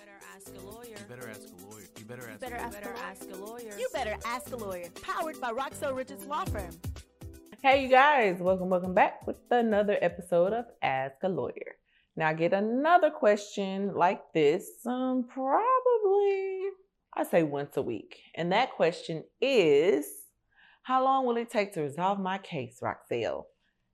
better ask a lawyer. You better ask a lawyer. You better ask. better a ask better ask a lawyer. You better ask a lawyer. Powered by Roxell Richards Law Firm. Hey, you guys, welcome, welcome back with another episode of Ask a Lawyer. Now, I get another question like this, um, probably I say once a week, and that question is, how long will it take to resolve my case, Roxell?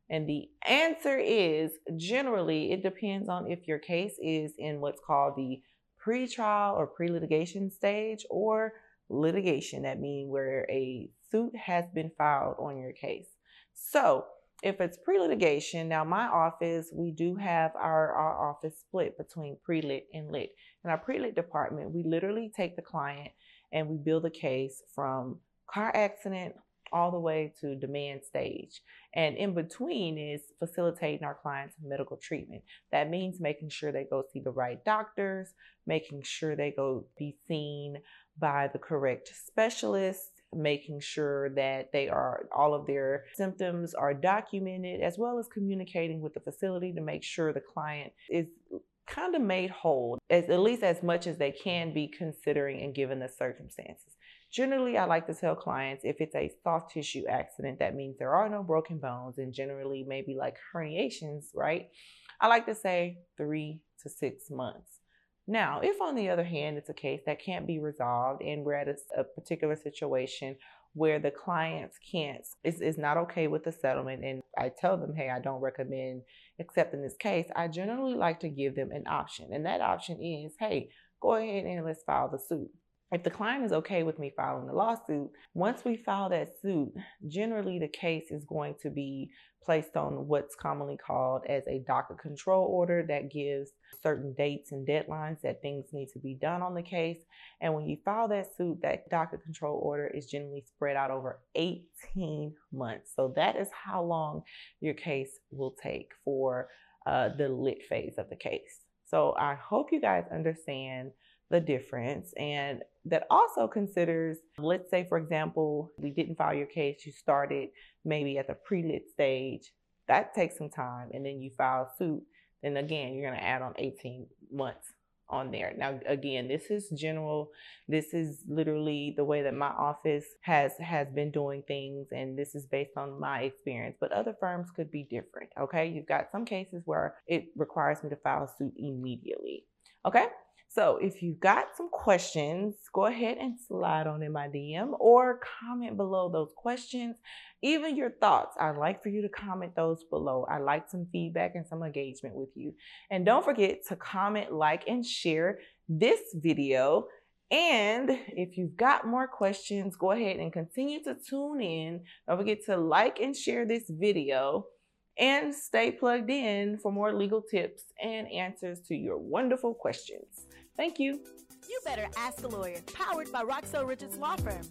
And the answer is generally it depends on if your case is in what's called the pre-trial or pre-litigation stage or litigation. That means where a suit has been filed on your case. So if it's pre-litigation, now my office, we do have our, our office split between pre-lit and lit. In our pre-lit department, we literally take the client and we build a case from car accident all the way to demand stage. And in between is facilitating our clients medical treatment. That means making sure they go see the right doctors, making sure they go be seen by the correct specialists, making sure that they are all of their symptoms are documented as well as communicating with the facility to make sure the client is kind of made whole as at least as much as they can be considering and given the circumstances Generally, I like to tell clients if it's a soft tissue accident, that means there are no broken bones and generally maybe like herniations, right? I like to say three to six months. Now, if on the other hand, it's a case that can't be resolved and we're at a, a particular situation where the clients can't, is not okay with the settlement, and I tell them, hey, I don't recommend accepting this case, I generally like to give them an option. And that option is, hey, go ahead and let's file the suit if the client is okay with me filing the lawsuit, once we file that suit, generally the case is going to be placed on what's commonly called as a docket control order that gives certain dates and deadlines that things need to be done on the case. And when you file that suit, that docket control order is generally spread out over 18 months. So that is how long your case will take for uh, the lit phase of the case. So I hope you guys understand the difference. And that also considers, let's say, for example, you didn't file your case, you started maybe at the pre lit stage. That takes some time. And then you file suit. Then again, you're going to add on 18 months on there. Now again, this is general. This is literally the way that my office has has been doing things and this is based on my experience, but other firms could be different, okay? You've got some cases where it requires me to file suit immediately. Okay? So if you've got some questions, go ahead and slide on in my DM or comment below those questions. Even your thoughts, I'd like for you to comment those below. I like some feedback and some engagement with you. And don't forget to comment, like, and share this video. And if you've got more questions, go ahead and continue to tune in. Don't forget to like and share this video and stay plugged in for more legal tips and answers to your wonderful questions. Thank you. You better ask a lawyer. Powered by Roxell Richards Law Firm.